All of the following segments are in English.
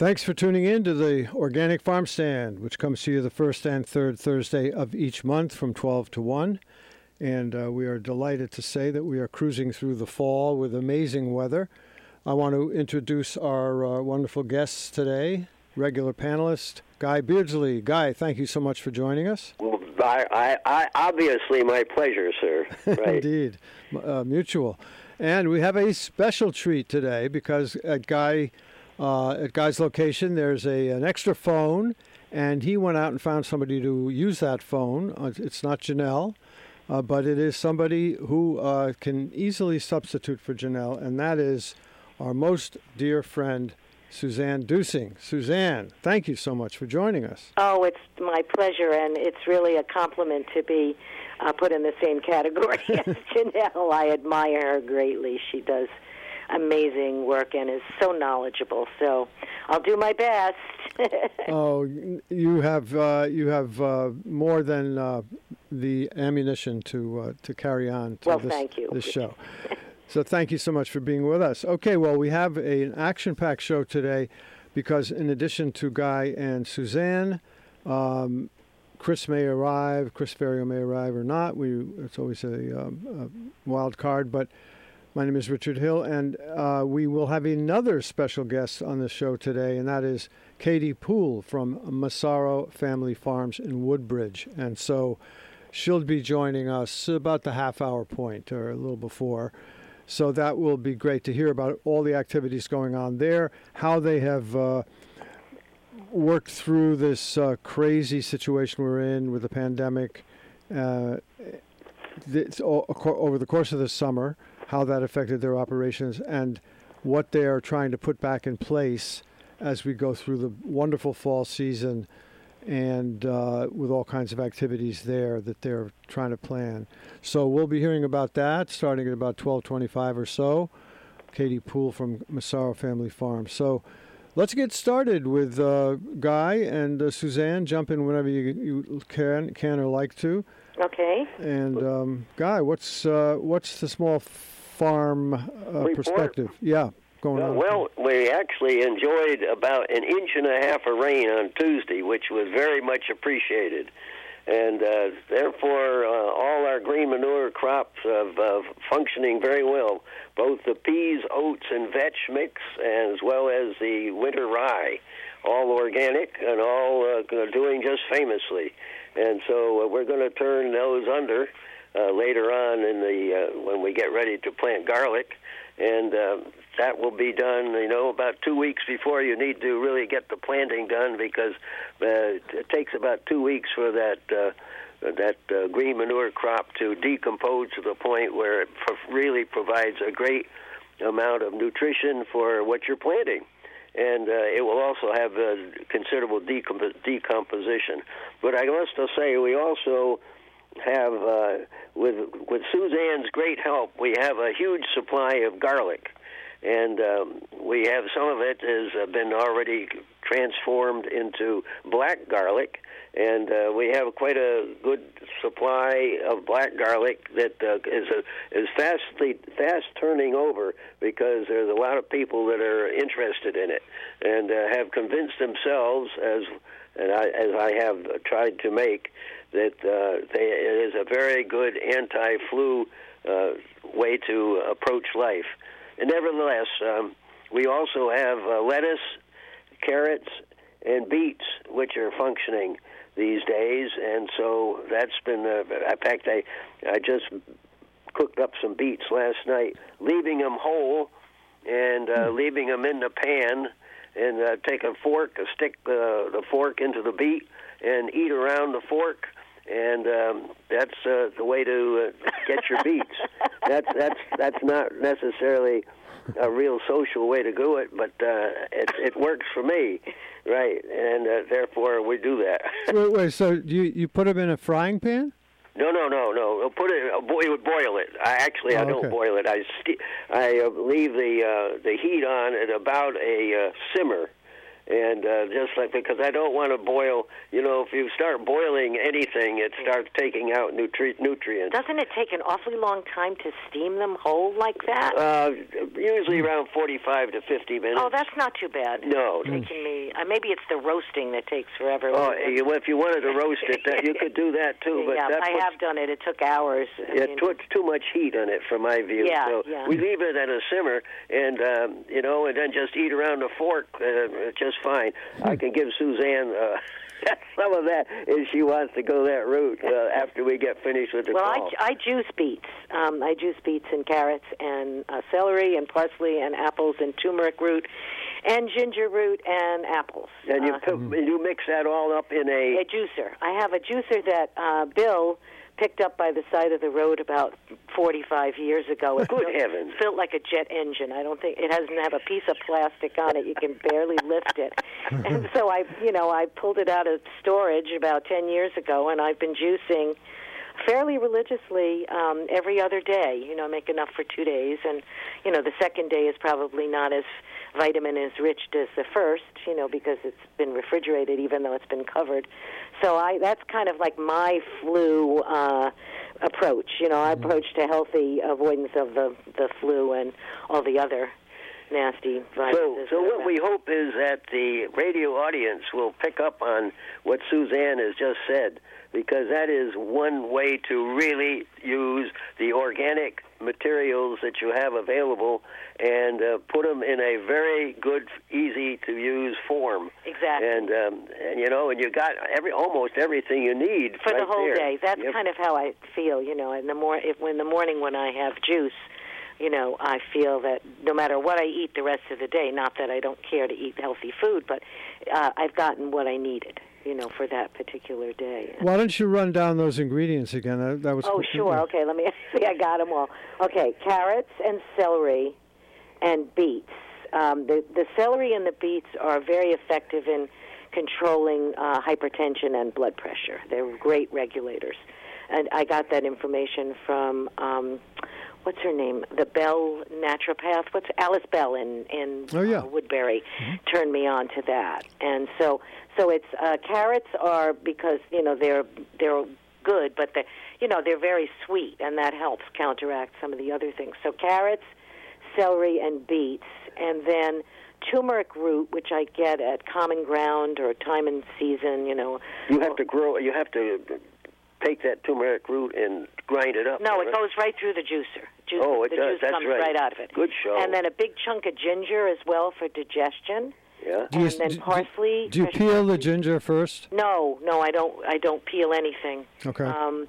Thanks for tuning in to the Organic Farm Stand, which comes to you the first and third Thursday of each month from 12 to 1. And uh, we are delighted to say that we are cruising through the fall with amazing weather. I want to introduce our uh, wonderful guests today, regular panelist Guy Beardsley. Guy, thank you so much for joining us. Well, I, I, I obviously my pleasure, sir. Right. Indeed, uh, mutual. And we have a special treat today because at Guy, uh, at Guy's location, there's a an extra phone, and he went out and found somebody to use that phone. Uh, It's not Janelle, uh, but it is somebody who uh, can easily substitute for Janelle, and that is our most dear friend, Suzanne Duesing. Suzanne, thank you so much for joining us. Oh, it's my pleasure, and it's really a compliment to be uh, put in the same category as Janelle. I admire her greatly. She does amazing work and is so knowledgeable. So I'll do my best. Oh, you have uh, you have uh, more than uh, the ammunition to uh, to carry on to Well, this, thank you. this show. so thank you so much for being with us. Okay, well we have a, an action-packed show today because in addition to Guy and Suzanne, um, Chris may arrive, Chris Ferrio may arrive or not. We it's always a, um, a wild card, but. My name is Richard Hill, and uh, we will have another special guest on the show today, and that is Caty Poole from Massaro Family Farms in Woodbridge. And so she'll be joining us about the half hour point or a little before. So that will be great to hear about all the activities going on there, how they have uh, worked through this uh, crazy situation we're in with the pandemic uh, this, over the course of the summer, how that affected their operations, and what they are trying to put back in place as we go through the wonderful fall season and uh, with all kinds of activities there that they're trying to plan. So we'll be hearing about that starting at about 1225 or so. Caty Poole from Massaro Family Farm. So let's get started with uh, Guy and uh, Suzanne. Jump in whenever you, you can, can or like to. okay. And um, Guy, what's uh, what's the small farm uh, perspective? Yeah, going on. well, we actually enjoyed about an inch and a half of rain on Tuesday, which was very much appreciated. And uh, therefore, uh, all our green manure crops are uh, functioning very well. Both the peas, oats, and vetch mix, as well as the winter rye, all organic and all uh, doing just famously. And so uh, we're going to turn those under uh, later on in the uh, when we get ready to plant garlic, and uh, that will be done. You know, about two weeks before you need to really get the planting done because uh, it takes about two weeks for that. Uh, that uh, green manure crop to decompose to the point where it pro- really provides a great amount of nutrition for what you're planting and uh, it will also have uh, considerable decomp- decomposition. But I must say, we also have, uh, with with Suzanne's great help, we have a huge supply of garlic, and um, we have some of it has uh, been already transformed into black garlic. And uh, we have quite a good supply of black garlic that uh, is a, is fastly fast turning over because there's a lot of people that are interested in it and uh, have convinced themselves as and I, as I have tried to make that uh, they, it is a very good anti-flu uh, way to approach life. And nevertheless, um, we also have uh, lettuce, carrots, and beets, which are functioning these days, and so that's been. Uh, in fact, I I just cooked up some beets last night, leaving them whole and uh, leaving them in the pan, and uh, take a fork, stick uh, the fork into the beet, and eat around the fork. And um, that's uh, the way to uh, get your beets. that's that's that's not necessarily a real social way to do it, but uh, it it works for me, right? And uh, therefore we do that. Wait, wait. So you you put them in a frying pan? No, no, no, no. I'll Put it. I'll would boil it. I actually I Oh, don't okay. boil it. I st- I uh, leave the uh, the heat on at about a uh, simmer, and uh, just like because I don't want to boil. You know, if you start boiling anything, it starts taking out nutri- nutrients. Doesn't it take an awfully long time to steam them whole like that? Uh, usually around 45 to 50 minutes. oh, that's not too bad. no. Taking me, uh, maybe it's the roasting that takes forever. Oh, you, if you wanted to roast it, that, you could do that too. But yeah, I have done it. It took hours. I Yeah, mean, it puts too much heat on it, from my view. Yeah, so yeah. we leave it at a simmer, and um, you know, and then just eat around the fork uh, just fine. I can give Suzanne uh, some of that if she wants to go that route uh, after we get finished with the Well, call. I, I juice beets. Um, I juice beets and carrots and uh, celery and parsley and apples and turmeric root and ginger root and apples. and you Uh, put, you mix that all up in a. a juicer. I have a juicer that uh, Bill picked up by the side of the road about 45 years ago. It Good built- heavens. Built like a jet engine. I don't think it doesn't have a piece of plastic on it. You can barely lift it. and so I, you know, I pulled it out of storage about 10 years ago, and I've been juicing fairly religiously um, every other day. You know, make enough for two days, and you know, the second day is probably not as vitamin is rich as the first. You know, because it's been refrigerated, even though it's been covered. So I that's kind of like my flu uh, approach. You know, I approach to healthy avoidance of the the flu and all the other nasty viruses. so are what we hope is that the radio audience will pick up on what Suzanne has just said, because that is one way to really use the organic materials that you have available and uh, put them in a very good, easy to use form. Exactly. And, um, and you know, and you got every almost everything you need for right the whole there. day. That's Yep. kind of how I feel, you know. In the more, if in the morning when I have juice, you know, I feel that no matter what I eat the rest of the day, not that I don't care to eat healthy food, but uh, I've gotten what I needed, you know, for that particular day. Why don't you run down those ingredients again? That, that was Oh, sure. Okay, let me see. I got them all. Okay, carrots and celery and beets. Um, the the celery and the beets are very effective in controlling uh, hypertension and blood pressure. They're great regulators, and I got that information from. Um, What's her name? The Bell naturopath. What's Alice Bell in in Oh, yeah. uh, Woodbury turned me on to that, and so so it's uh, carrots are because you know they're they're good, but they you know they're very sweet, and that helps counteract some of the other things. So carrots, celery, and beets, and then turmeric root, which I get at Common Ground or Thyme and Season. You know, You have to grow. You have to take that turmeric root and grind it up. no, it goes right through the juicer. Juice, Oh, it the does. juice That's comes right. out of it. Good show. And then a big chunk of ginger as well for digestion. Yeah. Do you, and then do- do- parsley, Do you fresh peel the ginger first? No, no, I don't. I don't peel anything. Okay. Um,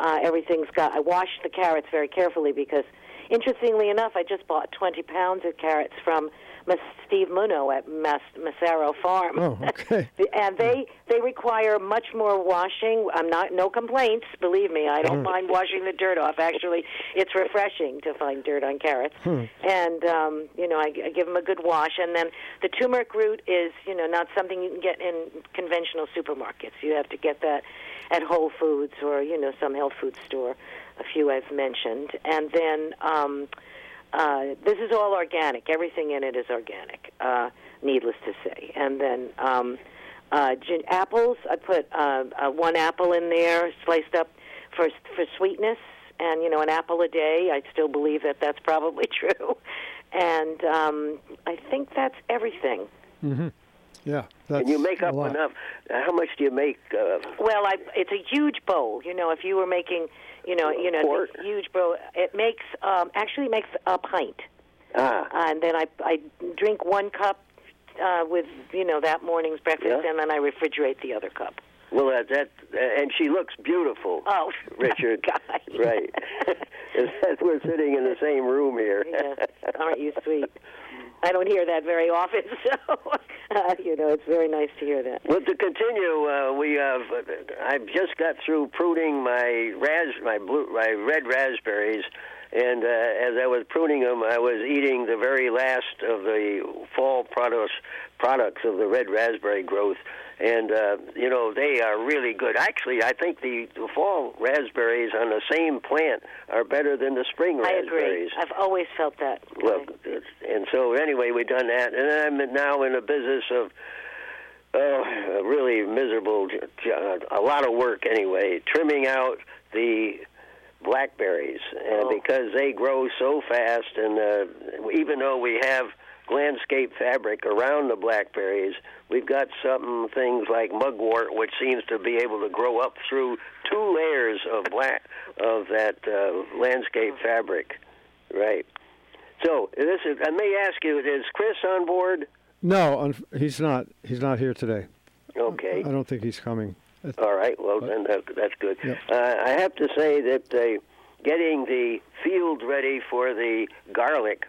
uh, everything's got. I wash the carrots very carefully because, interestingly enough, I just bought 20 pounds of carrots from Mas- Steve Munno at Mas- Massaro Farm. Oh, okay. and they they require much more washing. I'm not no complaints. Believe me, I don't mind washing the dirt off. Actually, it's refreshing to find dirt on carrots. Hmm. And um, you know, I, I give them a good wash. And then the turmeric root is you know not something you can get in conventional supermarkets. You have to get that at Whole Foods or you know some health food store. A few I've mentioned, and then. Um, uh, this is all organic. Everything in it is organic, uh, needless to say. And then um, uh, gin- apples, I put uh, uh, one apple in there, sliced up for for sweetness, and you know, an apple a day. I still believe that that's probably true. And um, I think that's everything. Yeah. That's and you make up enough. Uh, How much do you make? Uh, Well, I, it's a huge bowl. You know, if you were making, you know, you know, Quart? this huge bowl, it makes um, actually makes a pint. ah, and then I I drink one cup uh, with you know that morning's breakfast, Yeah. and then I refrigerate the other cup. well, that, that uh, and she looks beautiful. Oh, Richard. God. Right. We're sitting in the same room here. yes, aren't you sweet? I don't hear that very often, so uh, you know it's very nice to hear that. Well, to continue, uh, we have. I've just got through pruning my ras, my blue, my red raspberries, And uh, as I was pruning them, I was eating the very last of the fall products products of the red raspberry growth. And uh, you know they are really good. Actually, I think the, the fall raspberries on the same plant are better than the spring I raspberries. agree. I've always felt that. Well, and so anyway, we've done that, and I'm now in the business of a really miserable, j- j- a lot of work anyway, trimming out the blackberries, and Oh. because they grow so fast, and uh, even though we have landscape fabric around the blackberries, we've got some things like mugwort, which seems to be able to grow up through two layers of black of that uh, landscape fabric, right? So this is. I may ask you: Is Chris on board? No, he's not. He's not here today. Okay. I don't think he's coming. All right. Well, then that, that's good. Yep. Uh, I have to say that uh, getting the field ready for the garlic,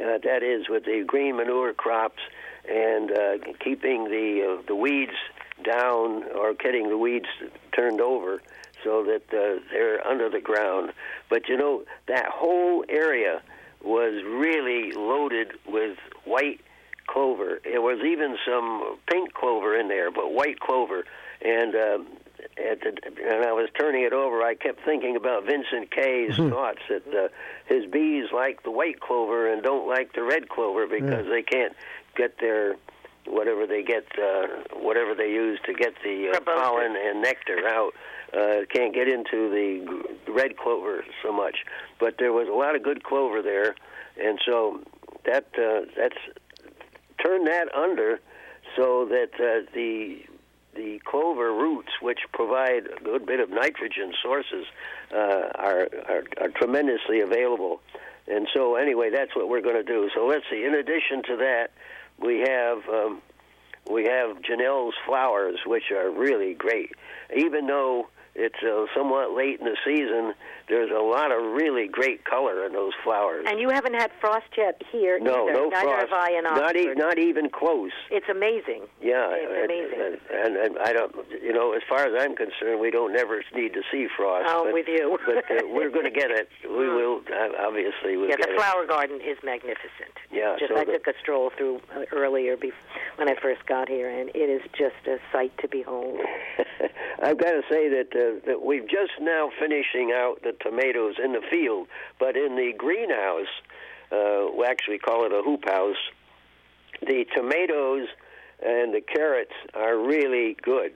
uh, that is with the green manure crops, and uh, keeping the uh, the weeds down or getting the weeds turned over so that uh, they're under the ground. But you know that whole area was really loaded with white clover. There was even some pink clover in there, but white clover. And um, the, and I was turning it over. I kept thinking about Vincent K's thoughts that uh, his bees like the white clover and don't like the red clover because they can't get their whatever they get, uh, whatever they use to get the uh, pollen and nectar out. Uh, can't get into the red clover so much, but there was a lot of good clover there, and so that uh, that's turn that under so that uh, the the clover roots, which provide a good bit of nitrogen sources, uh, are, are are tremendously available. And so, anyway, that's what we're going to do. So let's see. In addition to that, we have um, we have Janelle's flowers, which are really great. Even though it's uh, somewhat late in the season, there's a lot of really great color in those flowers. And you haven't had frost yet here no, either. no Neither frost. have I in not, e- not even close. It's amazing. Yeah, It's and- amazing. And, and, I don't, you know, as far as I'm concerned, we don't never need to see frost. I'm but, with you. but uh, we're going to get it. We will. Obviously, we'll yeah, get the it. flower garden is magnificent. Yeah, Just so I the- took a stroll through uh, earlier bef- when I first got here, and it is just a sight to behold. I've got to say that uh, that we've just now finishing out the tomatoes in the field, but in the greenhouse, uh, we actually call it a hoop house. The tomatoes and the carrots are really good,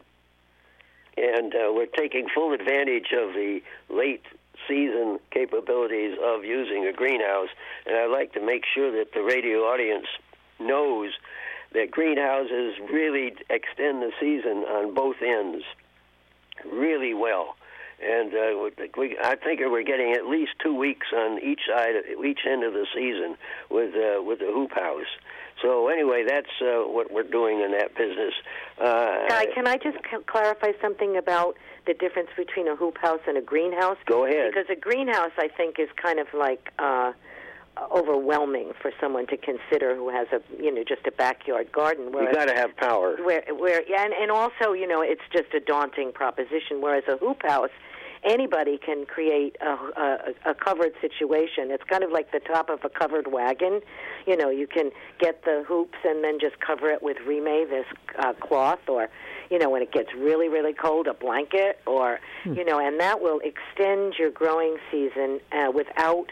and uh, we're taking full advantage of the late season capabilities of using a greenhouse. And I'd like to make sure that the radio audience knows that greenhouses really extend the season on both ends really well. And uh, we, I think we're getting at least two weeks on each side, each end of the season with uh, with the hoop house. So anyway, that's uh, what we're doing in that business. Uh, Guy, can I just c- clarify something about the difference between a hoop house and a greenhouse? Go ahead. Because a greenhouse, I think, is kind of like uh, overwhelming for someone to consider who has a you know just a backyard garden. you got to have power. where where yeah, and and also you know it's just a daunting proposition. Whereas a hoop house, anybody can create a, a, a covered situation. It's kind of like the top of a covered wagon. You know, you can get the hoops and then just cover it with rime, this uh, cloth, or you know, when it gets really really cold, a blanket, or you know, and that will extend your growing season uh, without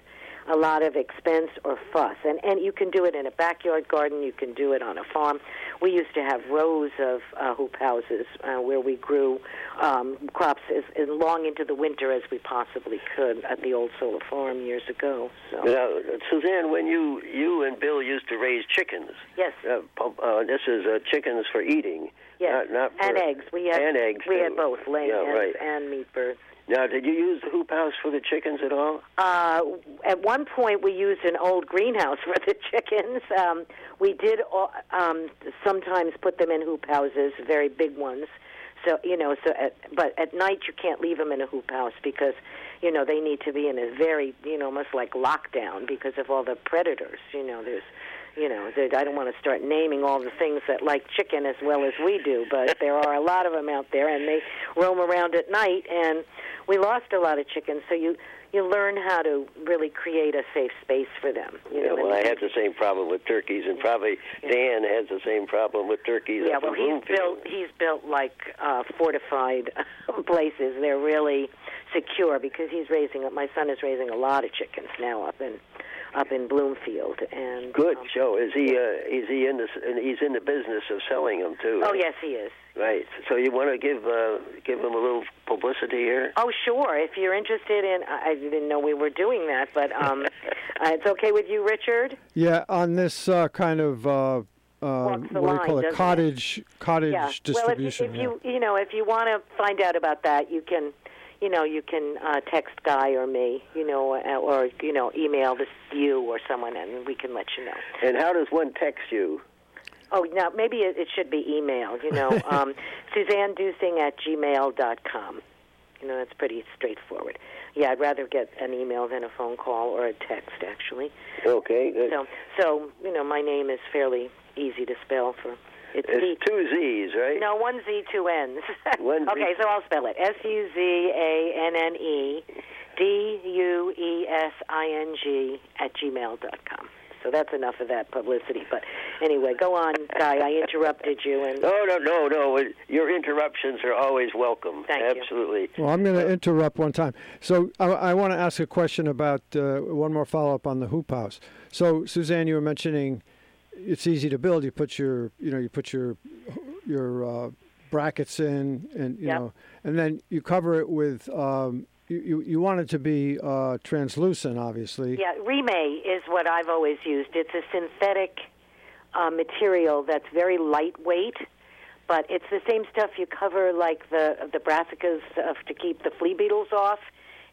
a lot of expense or fuss. And and you can do it in a backyard garden. You can do it on a farm. We used to have rows of uh, hoop houses uh, where we grew um, crops as, as long into the winter as we possibly could at the old solar farm years ago. So Now, Suzanne, when you you and Bill used to raise chickens, yes, uh, uh, this is uh, chickens for eating, yes, not, not for, and eggs. We had and eggs. we too. had both laying Yeah, eggs right. and meat birds. Now, did you use the hoop house for the chickens at all? Uh, at one point, we used an old greenhouse for the chickens. Um, we did uh, um, sometimes put them in hoop houses, very big ones. So you know, so at, but at night you can't leave them in a hoop house because you know they need to be in a very you know almost like lockdown because of all the predators. You know, there's you know I don't want to start naming all the things that like chicken as well as we do, but there are a lot of them out there, and they roam around at night, and we lost a lot of chickens. So you you learn how to really create a safe space for them. You Yeah, know, well, I and- had the same problem with turkeys, and probably Dan has the same problem with turkeys yeah, well, he's built he's built like uh, fortified places. They're really secure because he's raising. My son is raising a lot of chickens now up in up in Bloomfield, and Good um, show. Is he? Uh, is he in the? He's in the business of selling them too. Oh right? yes, he is. Right. So you want to give uh, give him a little publicity here? Oh sure, if you're interested in, I I didn't know we were doing that, but um, uh, it's okay with you, Richard. Yeah, on this uh, kind of uh, uh, Walks the what do you line, call it? doesn't it? Cottage cottage yeah. distribution. Well, if you, if you you know if you want to find out about that, you can. You know, you can uh, text Guy or me, you know, uh, or you know, email this you or someone, and we can let you know. And how does one text you? Oh, now maybe it, it should be email. You know, um, Suzanne Duesing at gmail dot com. You know, that's pretty straightforward. Yeah, I'd rather get an email than a phone call or a text, actually. Okay. Good. So, so you know, my name is fairly easy to spell. For it's It's two Z's, right? No, one Z, two N's. One Z. okay, so I'll spell it: S U Z A N N E D U E S I N G at gmail dot com. So that's enough of that publicity. But anyway, go on, Guy. I interrupted you, and No, no, no, no. Your interruptions are always welcome. Thank you. Absolutely. Well, I'm going to interrupt one time. So I, I want to ask a question about uh, one more follow up on the hoop house. So Suzanne, you were mentioning it's easy to build. You put your you know you put your your uh, brackets in, and you Yep. know, and then you cover it with. Um, you, you, you want it to be uh, translucent, obviously. Yeah, Reemay is what I've always used. It's a synthetic uh, material that's very lightweight, but it's the same stuff you cover like the the brassicas uh, to keep the flea beetles off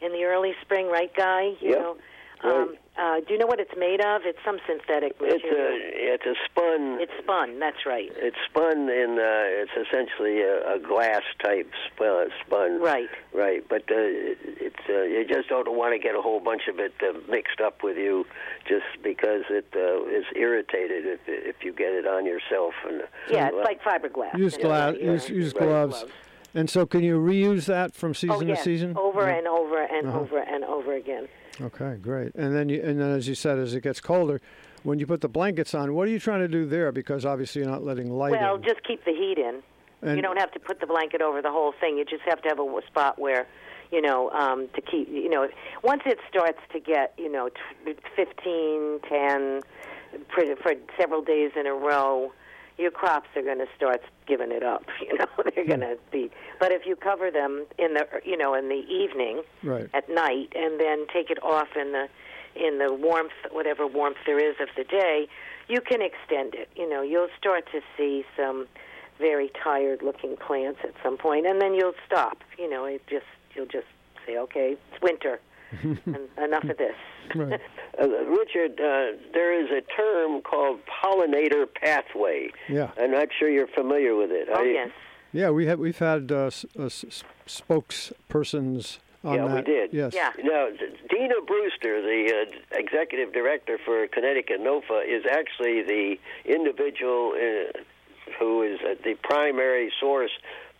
in the early spring, right, Guy? You Yep. know. Um, uh, do you know what it's made of? It's some synthetic material. It's a it's a spun. It's spun. That's right. It's spun in. Uh, it's essentially a, a glass type spun. spun. Right. Right. But uh, it's uh, you just don't want to get a whole bunch of it uh, mixed up with you, just because it uh, is irritated if if you get it on yourself. And Yeah, it's well, like fiberglass. Use in a glass. way. Use, use Right. gloves. And so, can you reuse that from season Oh, yes. to season? Over Yeah. and over and Uh-huh. over and over again. Okay, great. And then, you, and then, as you said, as it gets colder, when you put the blankets on, what are you trying to do there? Because obviously, you're not letting light Well, in. just keep the heat in. And- you don't have to put the blanket over the whole thing. You just have to have a spot where, you know, um, to keep, you know, once it starts to get, you know, t- 15, 10, for, for several days in a row, your crops are going to start giving it up. You know, they're hmm. going to be. But if you cover them in the, you know, in the evening, right. at night and then take it off in the in the warmth whatever warmth there is of the day you can extend it you know you'll start to see some very tired looking plants at some point and then you'll stop you know it just you'll just say okay it's winter enough of this Right. Uh, Richard, uh, there is a term called pollinator pathway. Yeah. I'm not sure you're familiar with it. oh you? yes Yeah, we have we've had uh, s- uh, s- s- spokespersons on Yeah, we did. Yes. yeah Now, D- Dina Brewster, the uh, executive director for Connecticut NOFA, is actually the individual uh, who is uh, the primary source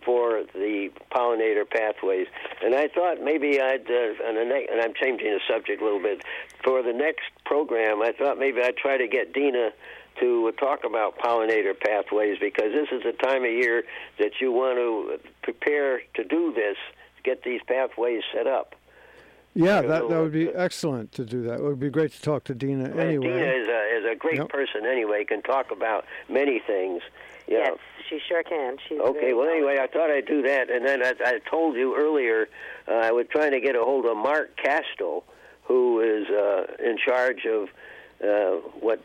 for the pollinator pathways. And I thought maybe I'd, uh, and, the ne- and I'm changing the subject a little bit, for the next program, I thought maybe I'd try to get Dina to talk about pollinator pathways because this is the time of year that you want to prepare to do this, get these pathways set up. Yeah, that, that would be excellent to do that. It would be great to talk to Dina anyway. Dina is a, is a great Yep. person anyway, can talk about many things. Yeah. yes she sure can she's Okay, well, anyway, I thought I'd do that. And then I, I told you earlier uh, I was trying to get a hold of Mark Kastel, who is uh, in charge of uh, what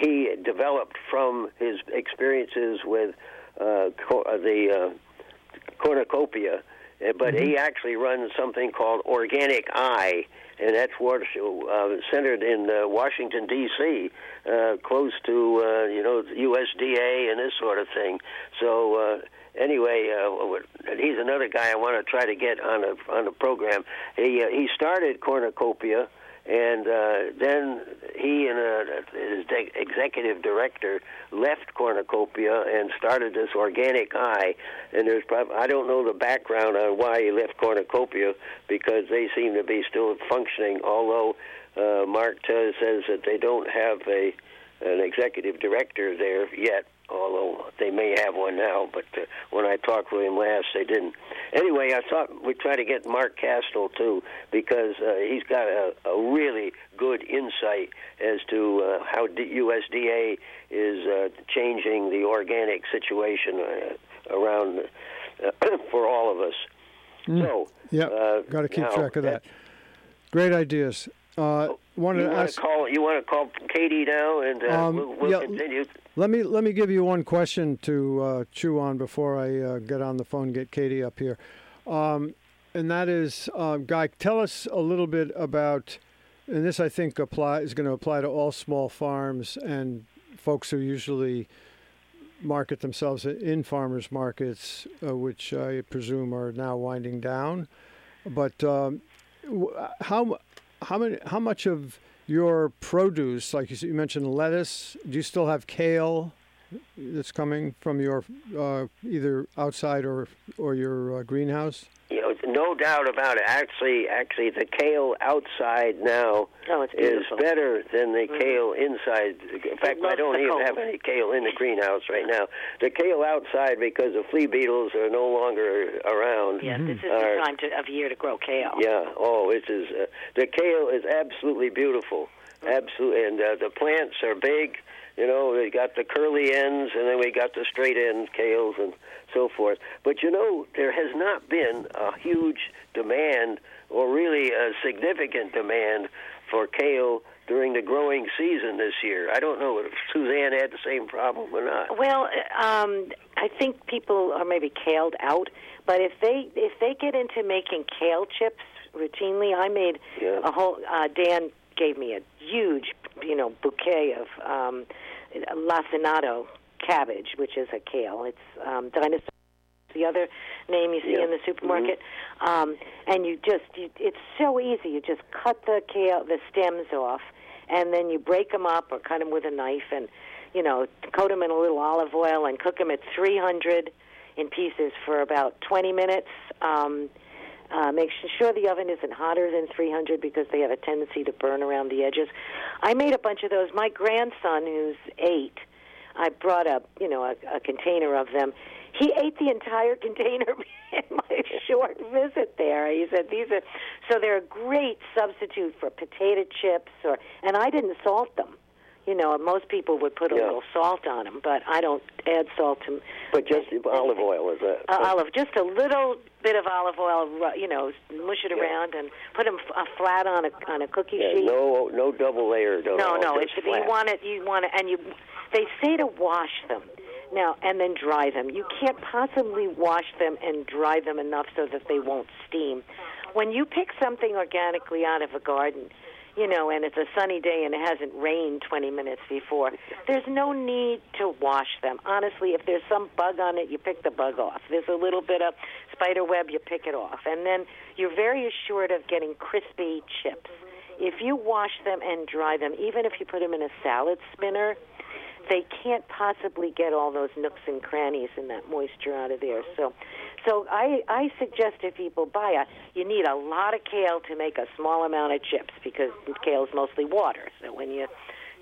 he developed from his experiences with uh, co- uh, the uh, cornucopia. Uh, But he actually runs something called Organic Eye, and that's what uh, centered in uh, Washington D.C., uh, close to uh, you know USDA and this sort of thing. So uh, anyway, uh, he's another guy I want to try to get on a on the program. He uh, he started cornucopia and uh, then he and uh, his de- executive director left cornucopia and started this organic eye. And there's prob- I don't know the background on why he left cornucopia because they seem to be still functioning. Although uh, Mark t- says that they don't have a an executive director there yet, although they may have one now. But uh, when I talked with him last, they didn't. Anyway, I thought we'd try to get Mark Kastel too because uh, he's got a, a really good insight as to uh, how D- USDA is uh, changing the organic situation uh, around uh, for all of us. So, Yeah, uh, got to keep now, track of that. Great ideas. Uh, wanted You to want ask. to call? You want to call Caty now, and uh, Um, we'll, we'll yeah, continue. Let me let me give you one question to uh, chew on before I uh, get on the phone and get Caty up here, um, and that is, uh, Guy, tell us a little bit about, and this I think apply is going to apply to all small farms and folks who usually market themselves in farmers markets, uh, which I presume are now winding down. But um, how how many how much of your produce, like you, you mentioned, lettuce. Do you still have kale that's coming from your uh, either outside or or your uh, greenhouse? No doubt about it. Actually, actually, the kale outside now Oh, is better than the kale inside. In fact, I don't even cold. have any kale in the greenhouse right now. The kale outside, because the flea beetles are no longer around. Yes, this is are- the time to, of year to grow kale. Yeah. Oh, it is. Uh, the kale is absolutely beautiful. Absolutely, and uh, the plants are big. You know, they got the curly ends, and then we got the straight end kales and so forth. But you know, there has not been a huge demand, or really a significant demand, for kale during the growing season this year. I don't know if Suzanne had the same problem or not. Well, um, I think people are maybe kaled out, but if they if they get into making kale chips routinely, I made Yeah. a whole. Uh, Dan gave me a huge, you know, bouquet of um, lacinato cabbage, which is a kale. It's um, dinosaur. The other name you see Yeah. in the supermarket, um, and you just you, it's so easy. You just cut the kale, the stems off, and then you break them up or cut them with a knife, and you know coat them in a little olive oil and cook them at 300 in pieces for about 20 minutes. Um, uh, make sure the oven isn't hotter than 300 because they have a tendency to burn around the edges. I made a bunch of those. My grandson, who's eight, I brought up, you know, a, a container of them. He ate the entire container in my short visit there. He said these are so they're a great substitute for potato chips or and I didn't salt them. You know, most people would put a Yeah. little salt on them, but I don't add salt to them. But just olive oil is that? uh, olive, just a little bit of olive oil. You know, mush it Yeah. around and put them f- flat on a on a cookie yeah, sheet. no, no double layer. No, no, no. just It's, you want it. You want it, and you. They say to wash them now and then dry them. You can't possibly wash them and dry them enough so that they won't steam. When you pick something organically out of a garden, you know, and it's a sunny day and it hasn't rained 20 minutes before, there's no need to wash them. Honestly, if there's some bug on it, you pick the bug off. There's a little bit of spider web, you pick it off. And then you're very assured of getting crispy chips. If you wash them and dry them, even if you put them in a salad spinner, they can't possibly get all those nooks and crannies and that moisture out of there. So, so I I suggest if people buy a, you need a lot of kale to make a small amount of chips because kale is mostly water. So when you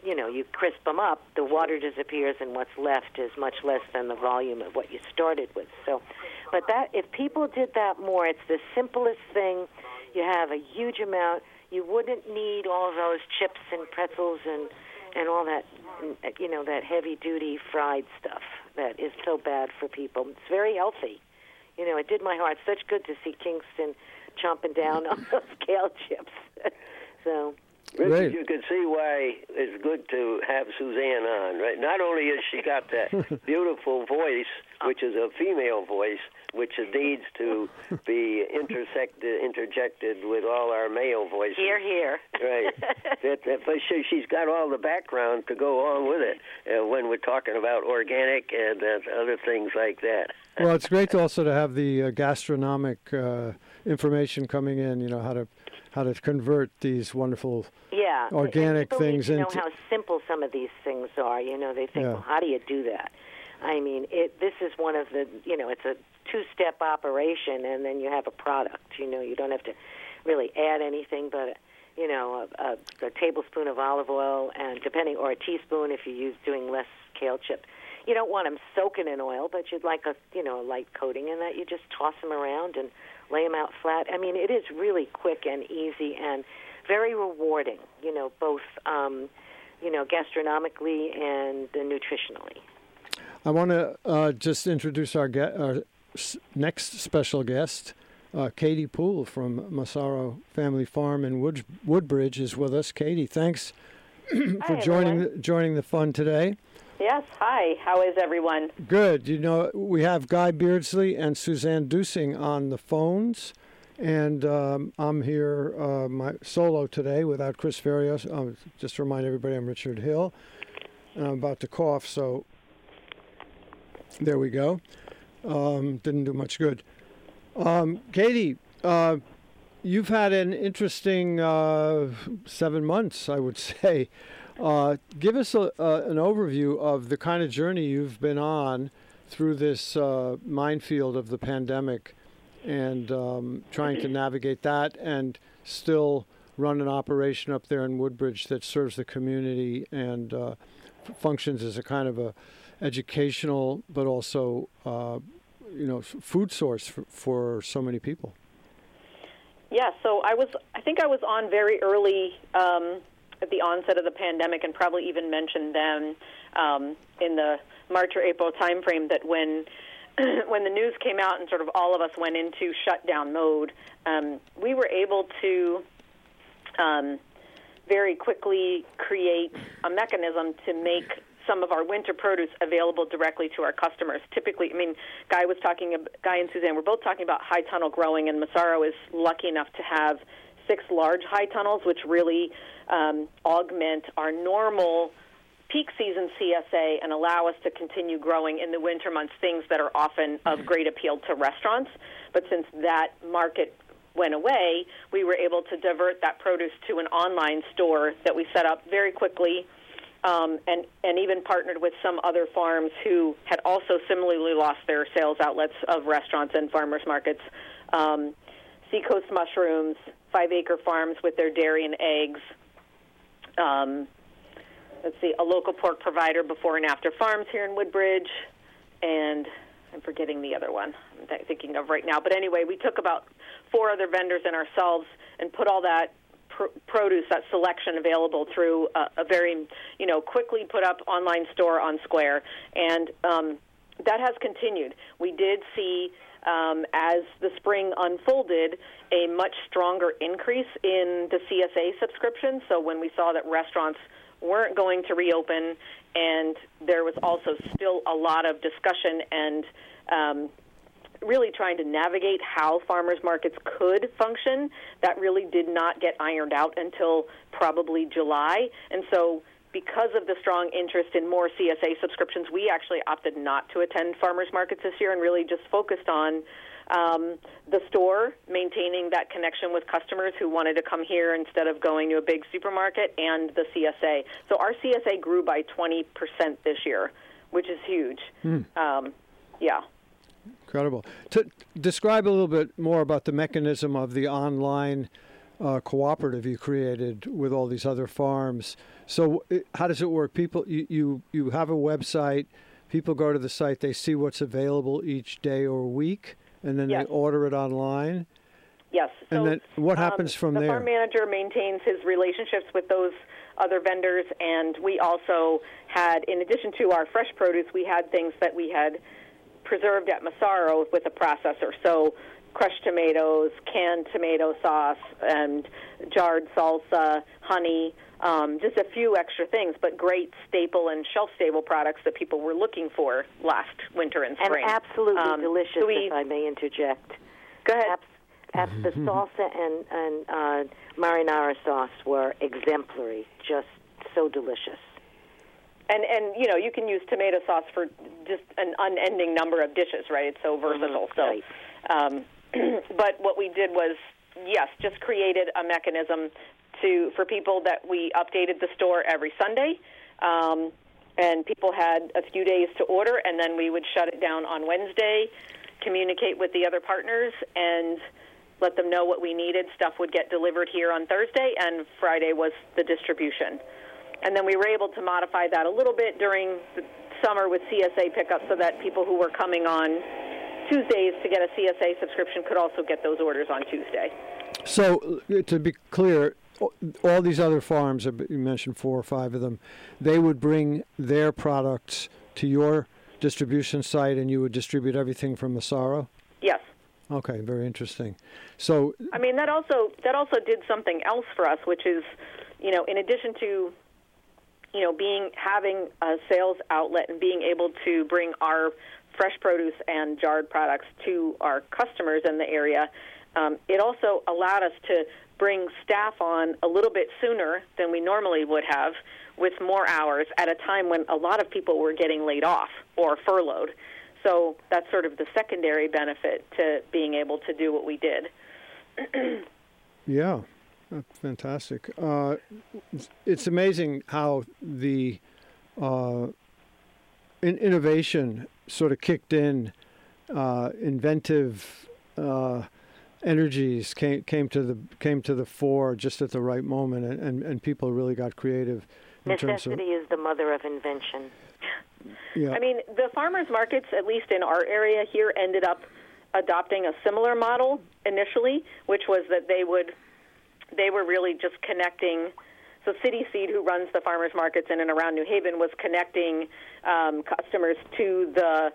you know you crisp them up, the water disappears and what's left is much less than the volume of what you started with. So, but that if people did that more, it's the simplest thing. You have a huge amount. You wouldn't need all those chips and pretzels and and all that you know that heavy duty fried stuff that is so bad for people. It's very healthy. You know, it did my heart such good to see Kingston chomping down on those kale chips. so Richard, Great. you can see why it's good to have Suzanne on, right? Not only has she got that beautiful voice, which is a female voice, which needs to be intersected, interjected with all our male voices. here, here. Right. that, that, but she, she's got all the background to go along with it uh, when we're talking about organic and uh, other things like that. Well, it's great to also to have the uh, gastronomic uh, information coming in. You know how to how to convert these wonderful Yeah, organic things into- know how simple some of these things are. You know, they think, Yeah. well, how do you do that? I mean, it. This is one of the. You know, it's a two-step operation, and then you have a product. You know, you don't have to really add anything but. You know, a, a, a tablespoon of olive oil, and depending, or a teaspoon if you use doing less kale chips. You don't want them soaking in oil, but you'd like a you know a light coating, and that you just toss them around and lay them out flat. I mean, it is really quick and easy and very rewarding. You know, both um, you know gastronomically and uh, nutritionally. I want to uh, just introduce our, ge- our s- next special guest. Uh, Caty Poole from Massaro Family Farm in Wood- Woodbridge is with us. Caty, thanks for Hi, joining the, joining the fun today. Yes. Hi. How is everyone? Good. You know, we have Guy Beardsley and Suzanne Duesing on the phones, and um, I'm here uh, my solo today without Chris Farios. Um, just to remind everybody, I'm Richard Hill, and I'm about to cough, so there we go. Um, didn't do much good. Um, Caty, uh, you've had an interesting uh, seven months, I would say. Uh, give us a, uh, an overview of the kind of journey you've been on through this uh, minefield of the pandemic and um, trying to navigate that and still run an operation up there in Woodbridge that serves the community and uh, f- functions as a kind of a educational but also uh, you know food source for, for so many people. Yeah. So I was. I think I was on very early um, at the onset of the pandemic, and probably even mentioned then um, in the March or April timeframe that when when the news came out and sort of all of us went into shutdown mode, um, we were able to um, very quickly create a mechanism to make some of our winter produce available directly to our customers. Typically, I mean, Guy was talking, Guy and Suzanne were both talking about high tunnel growing, and Massaro is lucky enough to have six large high tunnels, which really um, augment our normal peak season CSA and allow us to continue growing in the winter months things that are often of great appeal to restaurants. But since that market went away, we were able to divert that produce to an online store that we set up very quickly. Um, and and even partnered with some other farms who had also similarly lost their sales outlets of restaurants and farmers markets. Um, Seacoast Mushrooms, Five Acre Farms with their dairy and eggs. Um, let's see, a local pork provider before and after farms here in Woodbridge, and I'm forgetting the other one I'm thinking of right now. But anyway, we took about four other vendors and ourselves and put all that pr- produce, that selection available through a, a very, you know, quickly put up online store on Square, and um, that has continued. We did see. Um, as the spring unfolded, a much stronger increase in the CSA subscription. So when we saw that restaurants weren't going to reopen, and there was also still a lot of discussion and um, really trying to navigate how farmers markets could function. That really did not get ironed out until probably July, and so. Because of the strong interest in more CSA subscriptions, we actually opted not to attend farmers markets this year and really just focused on um, the store, maintaining that connection with customers who wanted to come here instead of going to a big supermarket, and the CSA. So our CSA grew by 20% this year, which is huge. Um, yeah. Incredible. To describe a little bit more about the mechanism of the online uh, cooperative you created with all these other farms. So, it, how does it work? People, you, you you have a website. People go to the site. They see what's available each day or week, and then Yes. they order it online. Yes. And then what happens um, from the there? farm manager maintains his relationships with those other vendors, and we also had, in addition to our fresh produce, we had things that we had preserved at Massaro with a processor. So crushed tomatoes, canned tomato sauce, and jarred salsa, honey. Um, just a few extra things, but great staple and shelf-stable products that people were looking for last winter and spring. And spring. absolutely Um, delicious, so we- if I may interject. Go ahead. Abs- abs- the salsa and and uh, marinara sauce were exemplary, just so delicious. And and you know you can use tomato sauce for just an unending number of dishes, right? It's so versatile. right. So, um, but what we did was yes, just created a mechanism to for people that we updated the store every Sunday. Um, and people had a few days to order, and then we would shut it down on Wednesday, communicate with the other partners, and let them know what we needed. Stuff would get delivered here on Thursday, and Friday was the distribution. And then we were able to modify that a little bit during the summer with CSA pickup so that people who were coming on Tuesdays to get a CSA subscription could also get those orders on Tuesday. So, to be clear, all these other farms, you mentioned four or five of them, they would bring their products to your distribution site and you would distribute everything from Massaro? Yes. Okay, very interesting. So, I mean that also that also did something else for us, which is, you know, in addition to, you know, being having a sales outlet and being able to bring our fresh produce and jarred products to our customers in the area, um, it also allowed us to bring staff on a little bit sooner than we normally would have, with more hours at a time when a lot of people were getting laid off or furloughed. So that's sort of the secondary benefit to being able to do what we did. yeah, that's fantastic. Uh, it's amazing how the uh, in- innovation sort of kicked in, uh, inventive uh, energies came came to the came to the fore just at the right moment, and, and, and people really got creative in terms of Necessity is the mother of invention. yeah. I mean, the farmers markets, at least in our area here, ended up adopting a similar model initially, which was that they would they were really just connecting. So City Seed, who runs the farmers markets in and around New Haven, was connecting um, customers to the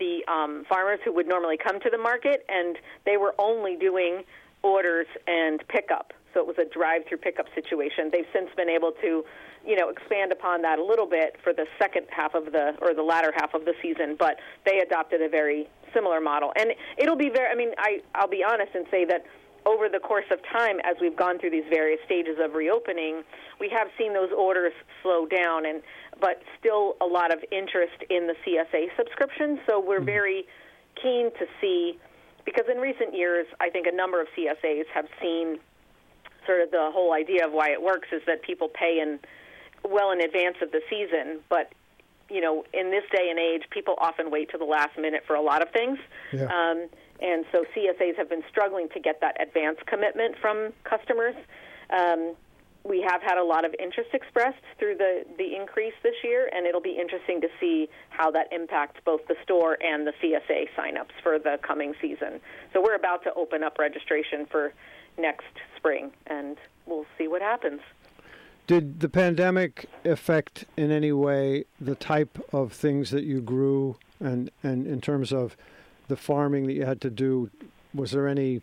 the um, farmers who would normally come to the market, and they were only doing orders and pickup. So it was a drive-through pickup situation. They've since been able to, you know, expand upon that a little bit for the second half of the or the latter half of the season. But they adopted a very similar model, and it'll be very. I mean, I I'll be honest and say that over the course of time, as we've gone through these various stages of reopening, we have seen those orders slow down, and but still a lot of interest in the CSA subscription. So we're very keen to see, because in recent years, I think a number of CSAs have seen sort of the whole idea of why it works is that people pay in well in advance of the season, but you know, in this day and age, people often wait to the last minute for a lot of things. Yeah. Um, and so CSAs have been struggling to get that advance commitment from customers. Um, we have had a lot of interest expressed through the, the increase this year, and it'll be interesting to see how that impacts both the store and the CSA signups for the coming season. So we're about to open up registration for next spring, and we'll see what happens. Did the pandemic affect in any way the type of things that you grew, and and in terms of the farming that you had to do? Was there any,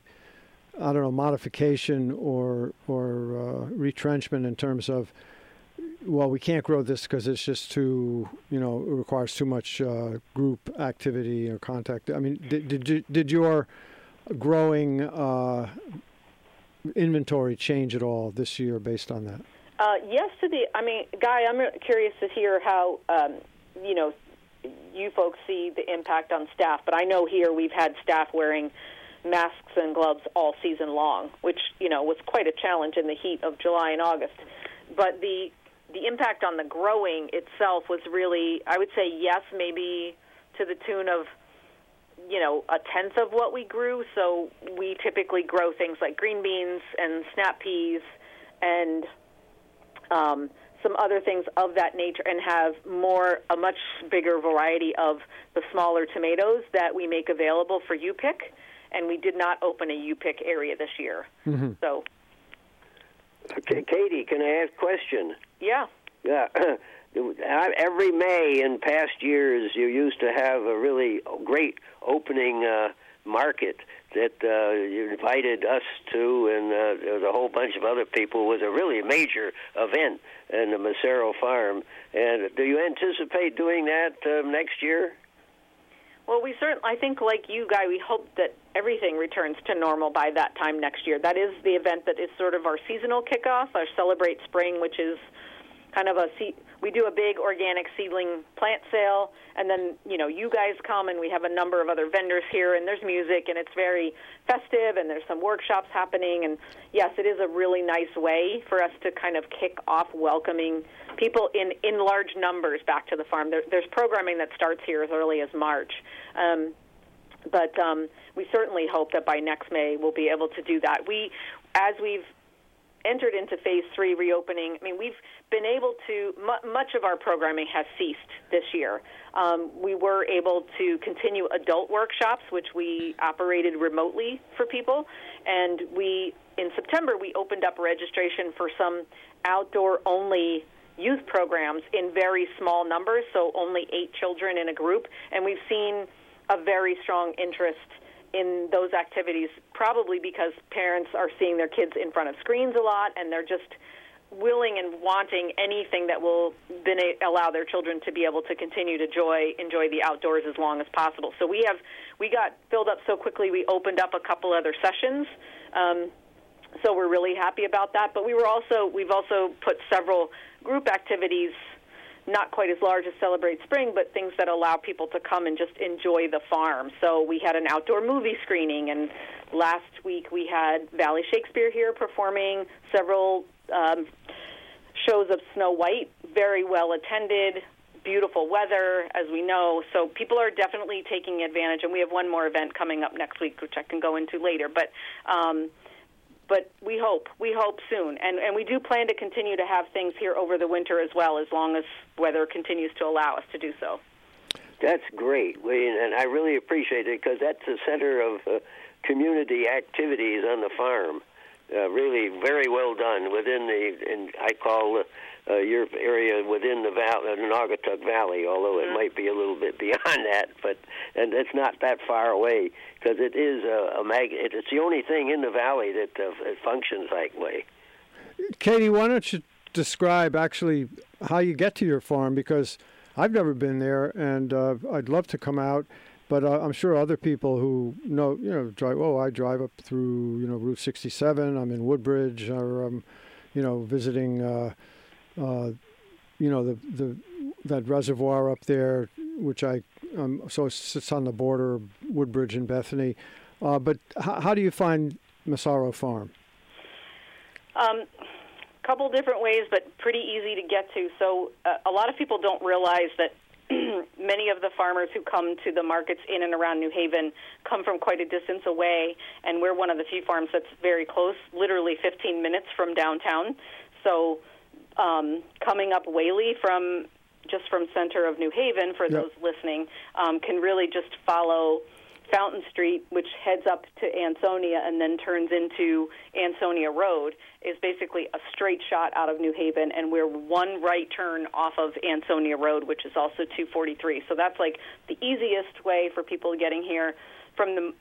I don't know, modification or or uh, retrenchment in terms of, well, we can't grow this because it's just too, you know, it requires too much uh, group activity or contact. I mean, did did you, did your growing uh, inventory change at all this year based on that? Uh, yes, to the. I mean, Guy, I'm curious to hear how um, you know you folks see the impact on staff. But I know here we've had staff wearing masks and gloves all season long, which you know was quite a challenge in the heat of July and August. But the the impact on the growing itself was really, I would say, yes, maybe to the tune of you know a tenth of what we grew. So we typically grow things like green beans and snap peas and um, some other things of that nature and have more a much bigger variety of the smaller tomatoes that we make available for U pick and we did not open a U pick area this year. So Okay, Caty, can I ask a question? yeah. Yeah. Every May in past years, you used to have a really great opening uh, market that uh, you invited us to, and uh, there was a whole bunch of other people. Was a really major event in the Massaro farm. And do you anticipate doing that uh, next year? Well, we certainly, I think, like you, Guy, we hope that everything returns to normal by that time next year. That is the event that is sort of our seasonal kickoff, our Celebrate Spring, which is kind of a se- we do a big organic seedling plant sale, and then you know you guys come, and we have a number of other vendors here, and there's music, and it's very festive, and there's some workshops happening, and yes, it is a really nice way for us to kind of kick off welcoming people in in large numbers back to the farm. There, there's programming that starts here as early as March. Um, but um, we certainly hope that by next May we'll be able to do that. We, as we've entered into phase three reopening, I mean, we've been able to, much of our programming has ceased this year. Um, we were able to continue adult workshops, which we operated remotely for people. And we, in September, we opened up registration for some outdoor only youth programs in very small numbers, so only eight children in a group. And we've seen a very strong interest in those activities, probably because parents are seeing their kids in front of screens a lot and they're just willing and wanting anything that will then allow their children to be able to continue to joy enjoy the outdoors as long as possible. So we have we got filled up so quickly we opened up a couple other sessions. Um, so we're really happy about that. But we were also we've also put several group activities not quite as large as Celebrate Spring, but things that allow people to come and just enjoy the farm. So we had an outdoor movie screening, and last week we had Valley Shakespeare here performing several um, shows of Snow White, very well attended. Beautiful weather, as we know. So people are definitely taking advantage, and we have one more event coming up next week, which I can go into later. But um, but we hope we hope soon. And and we do plan to continue to have things here over the winter as well as long as weather continues to allow us to do so. That's great. And i really appreciate it because that's the center of uh, community activities on the farm. Uh, really very well done within the and i call uh, uh, your area within the valley, the Naugatuck Valley, although it mm-hmm. might be a little bit beyond that, but and it's not that far away because it is a, a mag. It's the only thing in the valley that uh, it functions that way. Caty, why don't you describe actually how you get to your farm because I've never been there and uh, I'd love to come out. But uh, I'm sure other people who know, you know, drive. Oh, I drive up through, you know, Route 67. I'm in Woodbridge, or I'm, you know, visiting uh, uh, you know, the the that reservoir up there, which I um, so it sits on the border of Woodbridge and Bethany. Uh, but h- how do you find Massaro Farm? Um, couple different ways, but pretty easy to get to. So uh, a lot of people don't realize that many of the farmers who come to the markets in and around New Haven come from quite a distance away, and we're one of the few farms that's very close, literally 15 minutes from downtown. So um, coming up Whalley from just from center of New Haven for yep. those listening um, can really just follow Fountain Street, which heads up to Ansonia and then turns into Ansonia Road, is basically a straight shot out of New Haven, and we're one right turn off of Ansonia Road, which is also 243. So that's like the easiest way for people getting here from the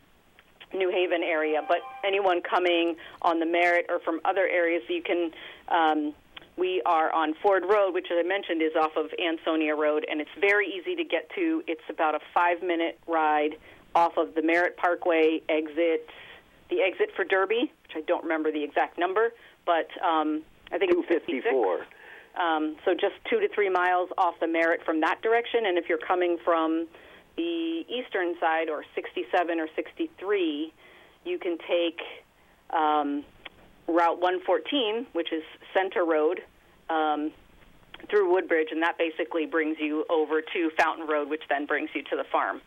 New Haven area. But anyone coming on the Merritt or from other areas, you can um, we are on Ford Road, which, as I mentioned, is off of Ansonia Road, and it's very easy to get to. It's about a five minute ride off of the Merritt Parkway exit, the exit for Derby, which I don't remember the exact number, but um, I think it's 254. Um, so just two to three miles off the Merritt from that direction, and if you're coming from the eastern side or 67 or 63, you can take um, Route 114, which is Center Road, um, through Woodbridge, and that basically brings you over to Fountain Road, which then brings you to the farm.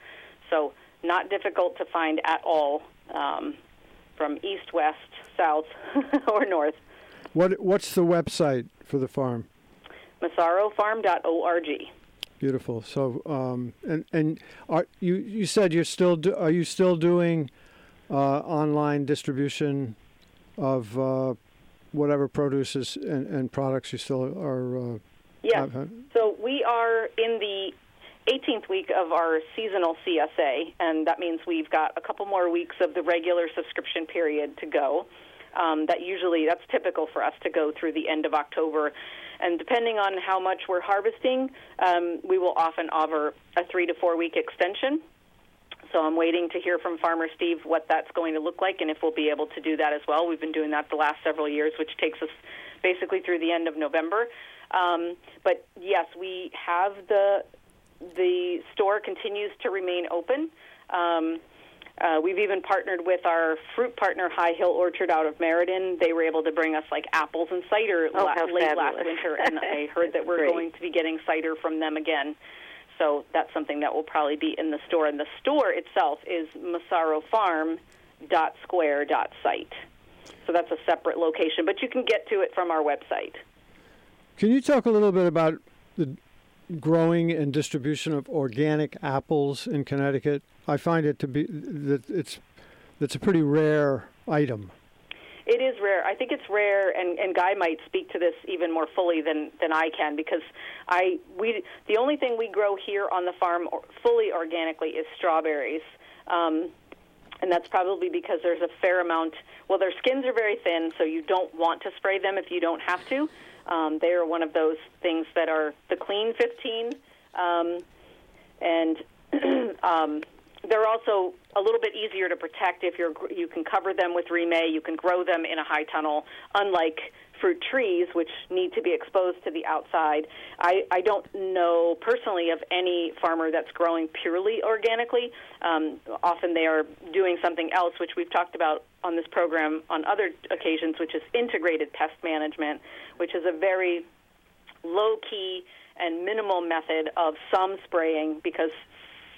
So not difficult to find at all um, from east, west, south, or north. What What's the website for the farm? MassaroFarm.org. Beautiful. So, um, and and are you you said you're still do, are you still doing uh, online distribution of uh, whatever produces and, and, products you still are. Uh, yes. So we are in the 18th week of our seasonal CSA, and that means we've got a couple more weeks of the regular subscription period to go. Um, that usually that's typical for us to go through the end of October, and depending on how much we're harvesting, um, we will often offer a three to four week extension. So I'm waiting to hear from Farmer Steve what that's going to look like and if we'll be able to do that as well. We've been doing that the last several years, which takes us basically through the end of November. Um, but yes, we have the the store continues to remain open. Um, uh, we've even partnered with our fruit partner, High Hill Orchard, out of Meriden. They were able to bring us like apples and cider Oh, la- late last winter, and I heard that we're Great. going to be getting cider from them again. So that's something that will probably be in the store. And the store itself is massarofarm.square.site. So that's a separate location, but you can get to it from our website. Can you talk a little bit about the growing and distribution of organic apples in Connecticut? I find it to be that it's that's a pretty rare item. It is rare. I think it's rare, and, and Guy might speak to this even more fully than, than I can because I we the only thing we grow here on the farm fully organically is strawberries, um, and that's probably because there's a fair amount. Well, their skins are very thin, so you don't want to spray them if you don't have to. Um, they are one of those things that are the clean 15, um, and um, they're also a little bit easier to protect if you're you can cover them with Reemay. You can grow them in a high tunnel unlike fruit trees which need to be exposed to the outside. I i don't know personally of any farmer that's growing purely organically. Um, often they are doing something else which we've talked about on this program on other occasions which is integrated pest management which is a very low key and minimal method of some spraying because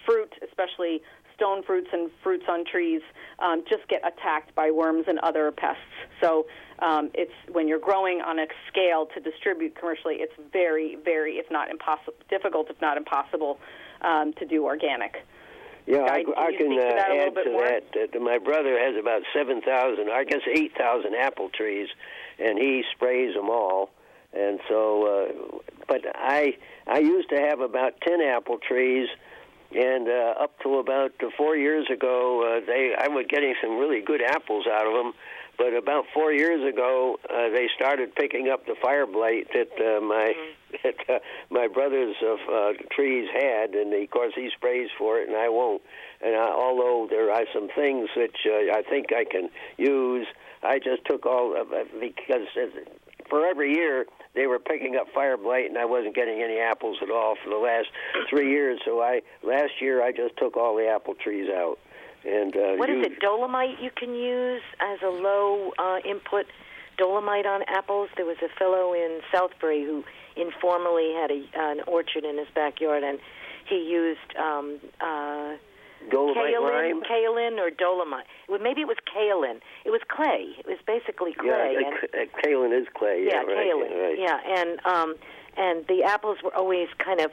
fruit, especially stone fruits and fruits on trees, um, just get attacked by worms and other pests. So um, it's when you're growing on a scale to distribute commercially, it's very, very, if not impossible, difficult, if not impossible, um, to do organic. Yeah, I, can I can uh, that a little add to more? that. that my brother has about seven thousand, I guess eight thousand apple trees, and he sprays them all. And so, uh, but I I used to have about ten apple trees, and uh, up to about uh, four years ago, uh, they I was getting some really good apples out of them. But about four years ago, uh, they started picking up the fire blight that uh, my that uh, my brother's uh, uh, trees had, and of course he sprays for it, and I won't. And I, although there are some things which uh, I think I can use, I just took all of it because for every year they were picking up fire blight, and I wasn't getting any apples at all for the last three years. So I last year I just took all the apple trees out. And uh, What is used- it? Dolomite you can use as a low uh, input dolomite on apples. There was a fellow in Southbury who informally had a, an orchard in his backyard, and he used um, uh, Dolomite kaolin, lime. kaolin or dolomite. Well, maybe it was kaolin. It was clay. It was basically clay. Yeah, and, uh, uh, kaolin is clay. yeah, Yeah, right, kaolin. right. Yeah, and um, and the apples were always kind of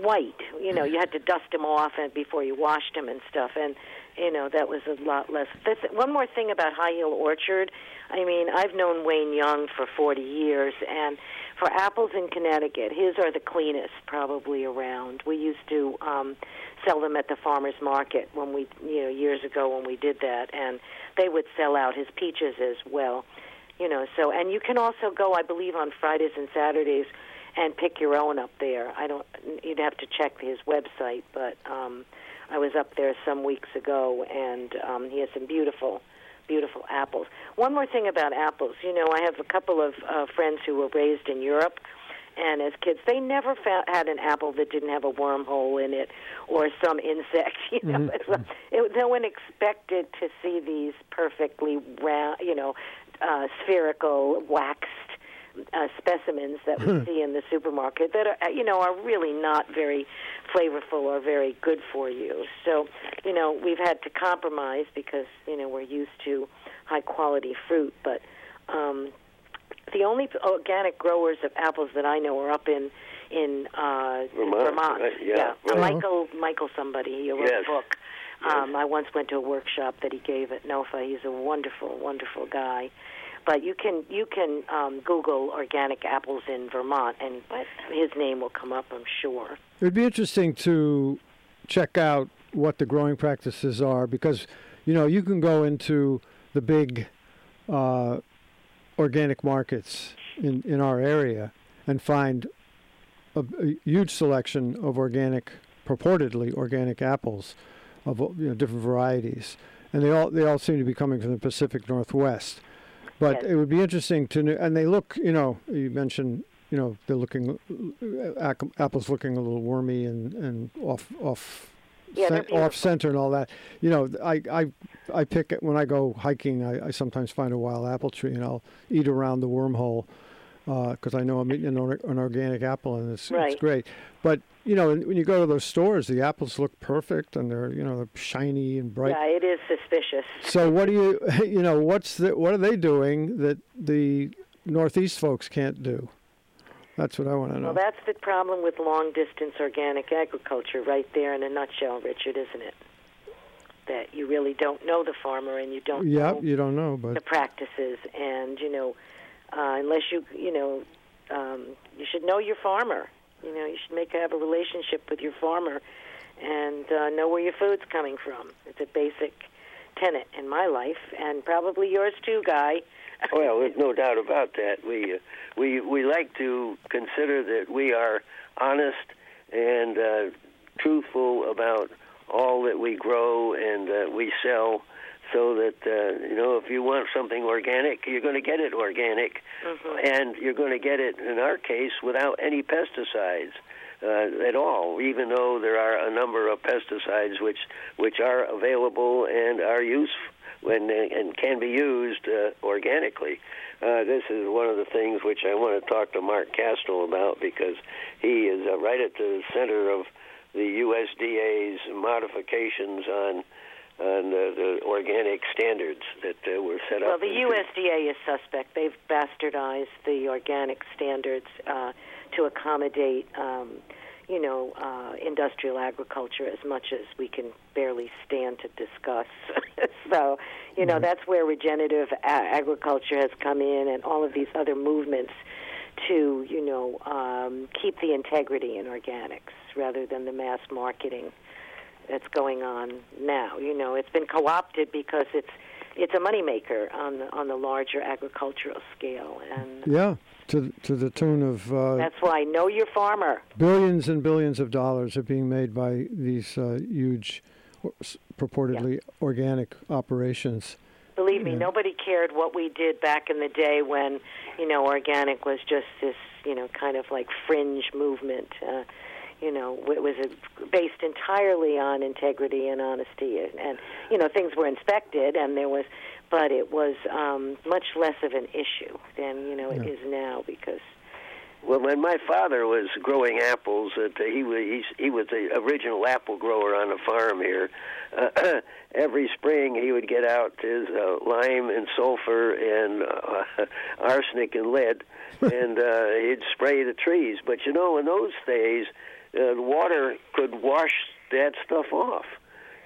white. You know, you had to dust them off and before you washed them and stuff. And you know, that was a lot less. That's, one more thing about High Hill Orchard. I mean, I've known Wayne Young for 40 years, and for apples in Connecticut, his are the cleanest probably around. We used to um, sell them at the farmers market when we, you know, years ago when we did that, and they would sell out his peaches as well. You know, so and you can also go, I believe, on Fridays and Saturdays and pick your own up there. I don't. You'd have to check his website, but um, I was up there some weeks ago, and um, he has some beautiful, beautiful apples. One more thing about apples. You know, I have a couple of uh, friends who were raised in Europe, and as kids, they never found, had an apple that didn't have a wormhole in it or some insect. You know, it's, it, no one expected to see these perfectly round, you know, uh, spherical, waxed uh, specimens that we see in the supermarket that are, you know, are really not very flavorful or very good for you. So, you know, we've had to compromise because you know we're used to high quality fruit, but um, the only organic growers of apples that I know are up in in uh, Vermont, right, yeah, Uh, right. Michael Michael somebody he wrote Yes. a book. Um, I once went to a workshop that he gave at NOFA. He's a wonderful, wonderful guy. But you can you can um, Google organic apples in Vermont, and his name will come up, I'm sure. It would be interesting to check out what the growing practices are because, you know, you can go into the big uh, organic markets in, in our area and find a, a huge selection of organic, purportedly organic apples of you know, different varieties, and they all they all seem to be coming from the Pacific Northwest. But Yes. it would be interesting to know, and they look, you know, you mentioned you know they're looking uh, apples looking a little wormy and and off off Yeah, off center and all that. You know, I I I pick it when I go hiking. I, I sometimes find a wild apple tree and I'll eat around the wormhole Uh, because I know I'm eating an, or, an organic apple and it's Right. it's great. But you know, when you go to those stores, the apples look perfect and they're you know they're shiny and bright. Yeah, it is suspicious. So what do you you know what's the what are they doing that the Northeast folks can't do? That's what I want to know. Well, that's the problem with long distance organic agriculture, right there in a nutshell, Richard, isn't it? That you really don't know the farmer and you don't yeah, know you don't know, but the practices, and you know, uh, unless you you know, um, you should know your farmer. You know, you should make have a relationship with your farmer, and uh, know where your food's coming from. It's a basic tenet in my life, and probably yours too, Guy. Well, there's no doubt about that. We uh, we we like to consider that we are honest and uh, truthful about all that we grow and uh, we sell. So that uh, you know, if you want something organic, you're going to get it organic, and you're going to get it in our case without any pesticides uh, at all. Even though there are a number of pesticides which which are available and are used when and can be used uh, organically. Uh, this is one of the things which I want to talk to Mark Kastel about because he is uh, right at the center of the USDA's modifications on on uh, the organic standards that uh, were set Well, up. Well, the USDA is suspect. They've bastardized the organic standards uh, to accommodate, um, you know, uh, industrial agriculture as much as we can barely stand to discuss. so, you know, that's where regenerative a- agriculture has come in, and all of these other movements to, you know, um, keep the integrity in organics rather than the mass marketing that's going on now. You know, it's been co-opted because it's it's a moneymaker on the on the larger agricultural scale, and yeah, to to the tune of uh, that's why know your farmer. billions and billions of dollars are being made by these uh, huge, purportedly organic operations. Believe me, Yeah. nobody cared what we did back in the day when you know organic was just this you know kind of like fringe movement. Uh, you know, it was based entirely on integrity and honesty, and, and you know things were inspected, and there was, but it was um, much less of an issue than you know it Yeah. is now because Well, when my father was growing apples, uh, he was he's, he was the original apple grower on the farm here. Uh, every spring, he would get out his uh, lime and sulfur and uh, arsenic and lead, and uh, he'd spray the trees. But you know, in those days, uh, the water could wash that stuff off,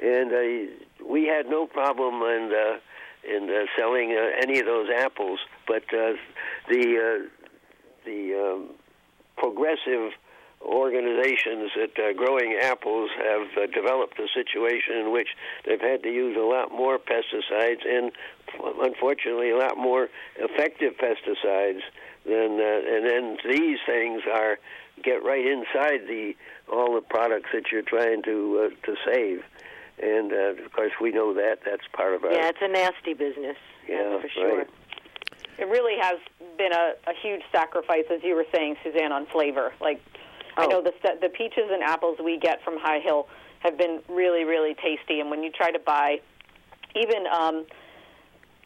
and uh, we had no problem in uh, in uh, selling uh, any of those apples. But uh, the uh, the um, progressive organizations that are growing apples have uh, developed a situation in which they've had to use a lot more pesticides and unfortunately a lot more effective pesticides than uh, and then these things are get right inside the all the products that you're trying to uh, to save and uh, of course we know that that's part of our yeah, it's a nasty business. Yeah, for sure. right. It really has been a, a huge sacrifice, as you were saying, Suzanne, on flavor. Like, I Oh. know the the peaches and apples we get from High Hill have been really, really tasty. And when you try to buy, even um,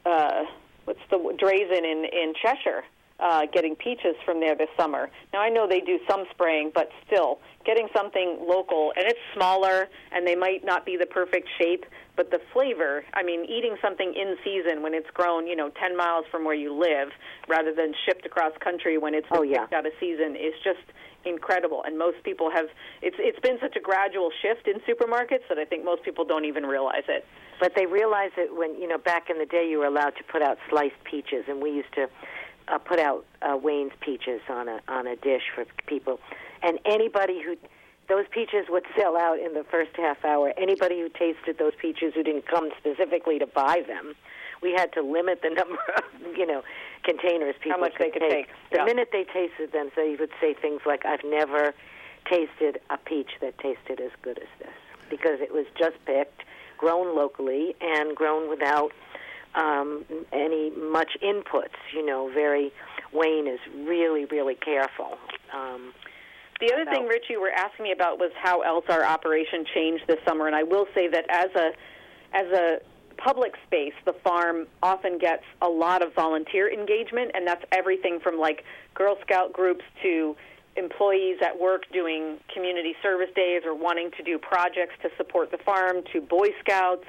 uh, what's the Drazen in in Cheshire, uh, getting peaches from there this summer. Now I know they do some spraying, but still getting something local and it's smaller and they might not be the perfect shape, but the flavor. I mean, eating something in season when it's grown, you know, 10 miles from where you live, rather than shipped across country when it's Oh, yeah. picked out of season, is just incredible. And most people have. It's it's been such a gradual shift in supermarkets that I think most people don't even realize it. But they realize that when you know back in the day you were allowed to put out sliced peaches, and we used to uh, put out uh, Wayne's peaches on a on a dish for people, and anybody who those peaches would sell out in the first half hour. Anybody who tasted those peaches who didn't come specifically to buy them, we had to limit the number of you know containers people much they could take, The yeah. minute they tasted them, so they would say things like, "I've never tasted a peach that tasted as good as this," because it was just picked, grown locally, and grown without um, any much inputs. You know, very Wayne is really, really careful. Um, The other about- thing, Rich, you were asking me about was how else our operation changed this summer, and I will say that as a as a public space, the farm often gets a lot of volunteer engagement, and that's everything from like Girl Scout groups to employees at work doing community service days or wanting to do projects to support the farm to Boy Scouts.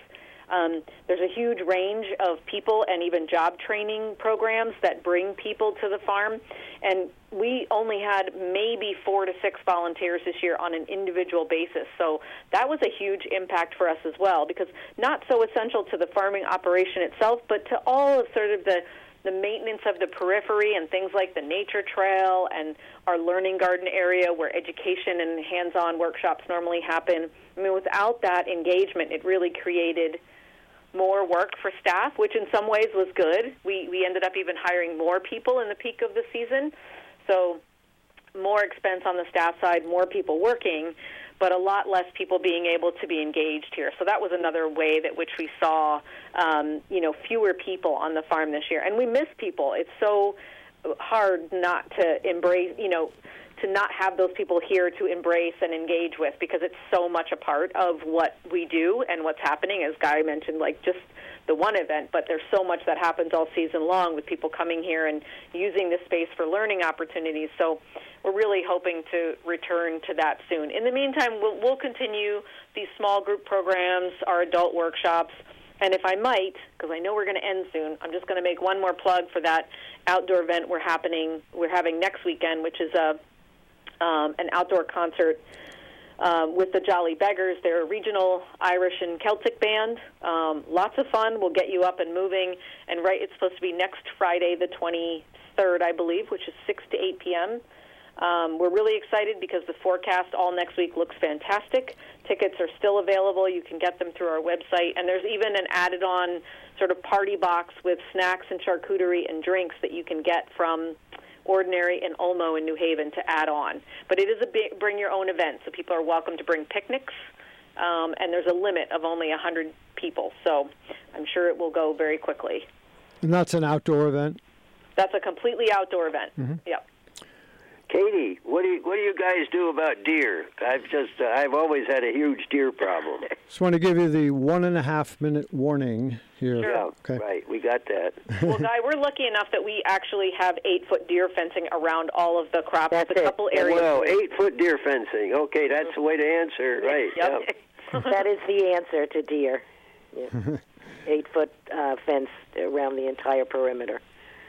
Um, there's a huge range of people and even job training programs that bring people to the farm. And we only had maybe four to six volunteers this year on an individual basis. So that was a huge impact for us as well, because not so essential to the farming operation itself, but to all of sort of the the maintenance of the periphery and things like the nature trail and our learning garden area where education and hands-on workshops normally happen. I mean, without that engagement, it really created more work for staff, which in some ways was good. We we ended up even hiring more people in the peak of the season, so more expense on the staff side, more people working, but a lot less people being able to be engaged here. So that was another way that which we saw, um, you know, fewer people on the farm this year, and we miss people. It's so hard not to embrace, you know, to not have those people here to embrace and engage with because it's so much a part of what we do and what's happening. As Guy mentioned, like just the one event, but there's so much that happens all season long with people coming here and using this space for learning opportunities. So we're really hoping to return to that soon. In the meantime, we'll, we'll continue these small group programs, our adult workshops. And if I might, because I know we're going to end soon, I'm just going to make one more plug for that outdoor event we're happening. We're having next weekend, which is a um, an outdoor concert um, with the Jolly Beggars. They're a regional Irish and Celtic band. Um, lots of fun. We'll get you up and moving. And right, it's supposed to be next Friday, the 23rd, I believe, which is 6 to 8 p.m. Um, we're really excited because the forecast all next week looks fantastic. Tickets are still available. You can get them through our website. And there's even an added on sort of party box with snacks and charcuterie and drinks that you can get from Ordinary and Olmo in New Haven to add on. But it is a big, bring your own event, so people are welcome to bring picnics. Um, and there's a limit of only 100 people, so I'm sure it will go very quickly. And that's an outdoor event. That's a completely outdoor event. Yep. Caty, what do you what do you guys do about deer? I've just uh, I've always had a huge deer problem. Just want to give you the one and a half minute warning here. Yeah, Okay. right. We got that. well, Guy, we're lucky enough that we actually have eight foot deer fencing around all of the crops. That's the it. couple areas. Well, eight foot deer fencing. Okay, that's the way to answer. Right. Yep. yeah. that is the answer to deer. Yeah. Eight foot uh, fence around the entire perimeter.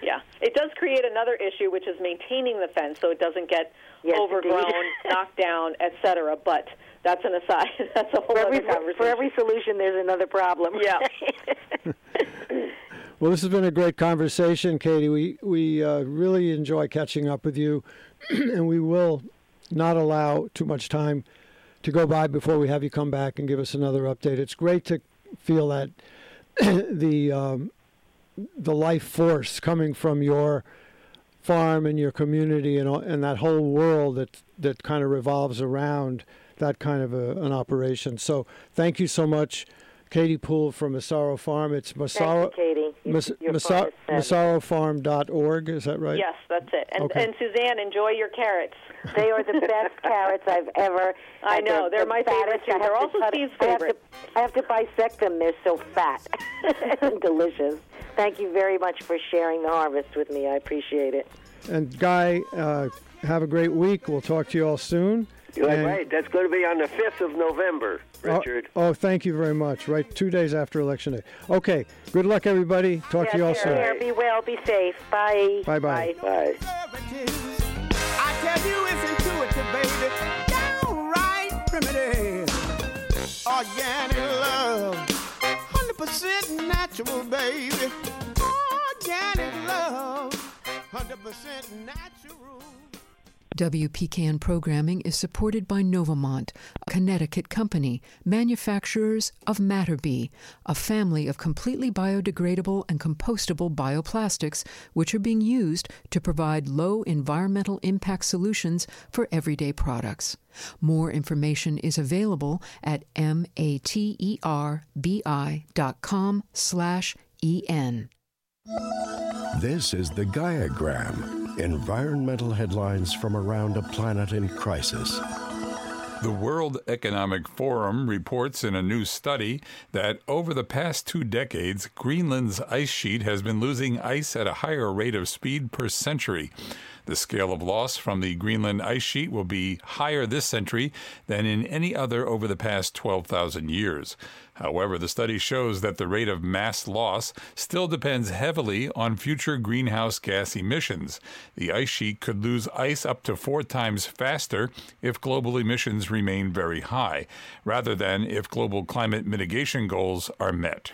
Yeah, it does create another issue, which is maintaining the fence so it doesn't get Yes, overgrown, knocked down, etc. But that's an aside. that's a whole For every, other conversation. for every solution, there's another problem. Yeah. Well, this has been a great conversation, Caty. We we uh, really enjoy catching up with you, and we will not allow too much time to go by before we have you come back and give us another update. It's great to feel that the um, the life force coming from your farm and your community and and that whole world that that kind of revolves around that kind of a, an operation. So, thank you so much. Caty Poole from Massaro Farm. It's Massaro, Thank you, Caty. You- Mas- your Massa- farm is fabulous. MassaroFarm.org, is that right? Yes, that's it. And, Okay. and Suzanne, enjoy your carrots. They are the best carrots I've ever. I had. know, they're my favorite, fattest. too. I have They're to also cut- Steve's I have to- I have to bisect them. They're so fat and delicious. Thank you very much for sharing the harvest with me. I appreciate it. And Guy, uh, have a great week. We'll talk to you all soon. You're And- right. That's going to be on the fifth of November, Oh, Richard. Oh, thank you very much. Right, two days after Election Day. Okay, good luck, everybody. Talk to you all Yes, soon. care, be well, be safe. Bye. Bye-bye. Bye. I tell you it's intuitive, baby. Downright primitive. Organic love. 100% natural, baby. Organic love. 100% natural. WPKN programming is supported by Novamont, a Connecticut company, manufacturers of Mater-Bi, a family of completely biodegradable and compostable bioplastics which are being used to provide low environmental impact solutions for everyday products. More information is available at materbi.com slash en. This is the Gaiagram, Environmental headlines from around a planet in crisis. The World Economic Forum reports in a new study that over the past two decades, Greenland's ice sheet has been losing ice at a higher rate of speed per century. The scale of loss from the Greenland ice sheet will be higher this century than in any other over the past 12,000 years. However, the study shows that the rate of mass loss still depends heavily on future greenhouse gas emissions. The ice sheet could lose ice up to four times faster if global emissions remain very high, rather than if global climate mitigation goals are met.